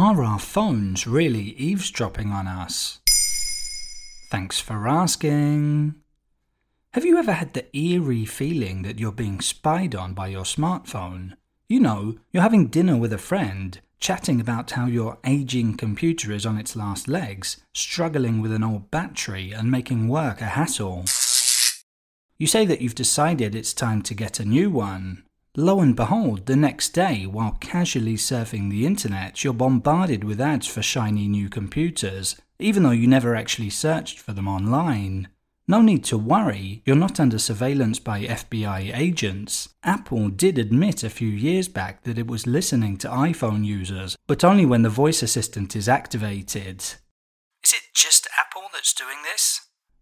Are our phones really eavesdropping on us? Thanks for asking. Have you ever had the eerie feeling that you're being spied on by your smartphone? You know, you're having dinner with a friend, chatting about how your aging computer is on its last legs, struggling with an old battery, and making work a hassle. You say that you've decided it's time to get a new one. Lo and behold, the next day, while casually surfing the internet, you're bombarded with ads for shiny new computers, even though you never actually searched for them online. No need to worry, you're not under surveillance by FBI agents. Apple did admit a few years back that it was listening to iPhone users, but only when the voice assistant is activated. Is it just Apple that's doing this?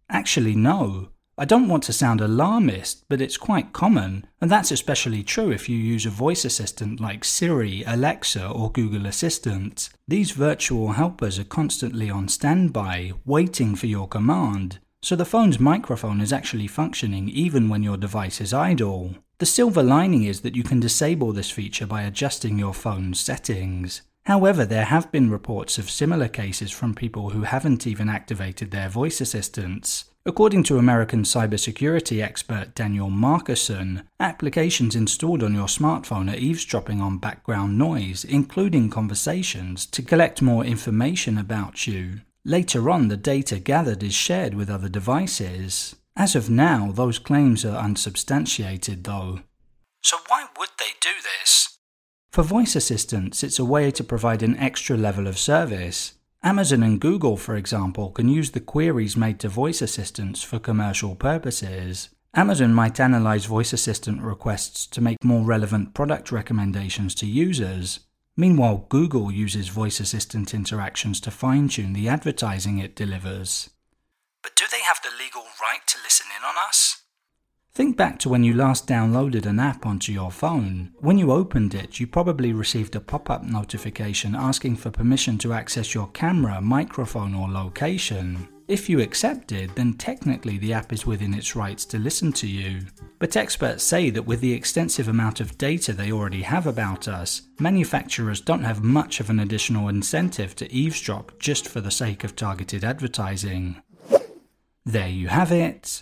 Actually, no. I don't want to sound alarmist, but it's quite common, and that's especially true if you use a voice assistant like Siri, Alexa, or Google Assistant. These virtual helpers are constantly on standby, waiting for your command, so the phone's microphone is actually functioning even when your device is idle. The silver lining is that you can disable this feature by adjusting your phone's settings. However, there have been reports of similar cases from people who haven't even activated their voice assistants. According to American cybersecurity expert Daniel Markuson, applications installed on your smartphone are eavesdropping on background noise, including conversations, to collect more information about you. Later on, the data gathered is shared with other devices. As of now, those claims are unsubstantiated, though. So, why would they do this? For voice assistants, it's a way to provide an extra level of service. Amazon and Google, for example, can use the queries made to voice assistants for commercial purposes. Amazon might analyze voice assistant requests to make more relevant product recommendations to users. Meanwhile, Google uses voice assistant interactions to fine tune the advertising it delivers. But do they have the legal right to listen in on us? Think back to when you last downloaded an app onto your phone. When you opened it, you probably received a pop up notification asking for permission to access your camera, microphone, or location. If you accepted, then technically the app is within its rights to listen to you. But experts say that with the extensive amount of data they already have about us, manufacturers don't have much of an additional incentive to eavesdrop just for the sake of targeted advertising. There you have it.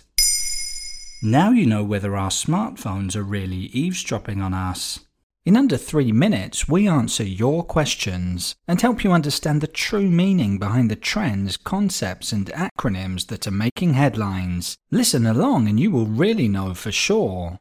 Now you know whether our smartphones are really eavesdropping on us. In under three minutes, we answer your questions and help you understand the true meaning behind the trends, concepts, and acronyms that are making headlines. Listen along and you will really know for sure.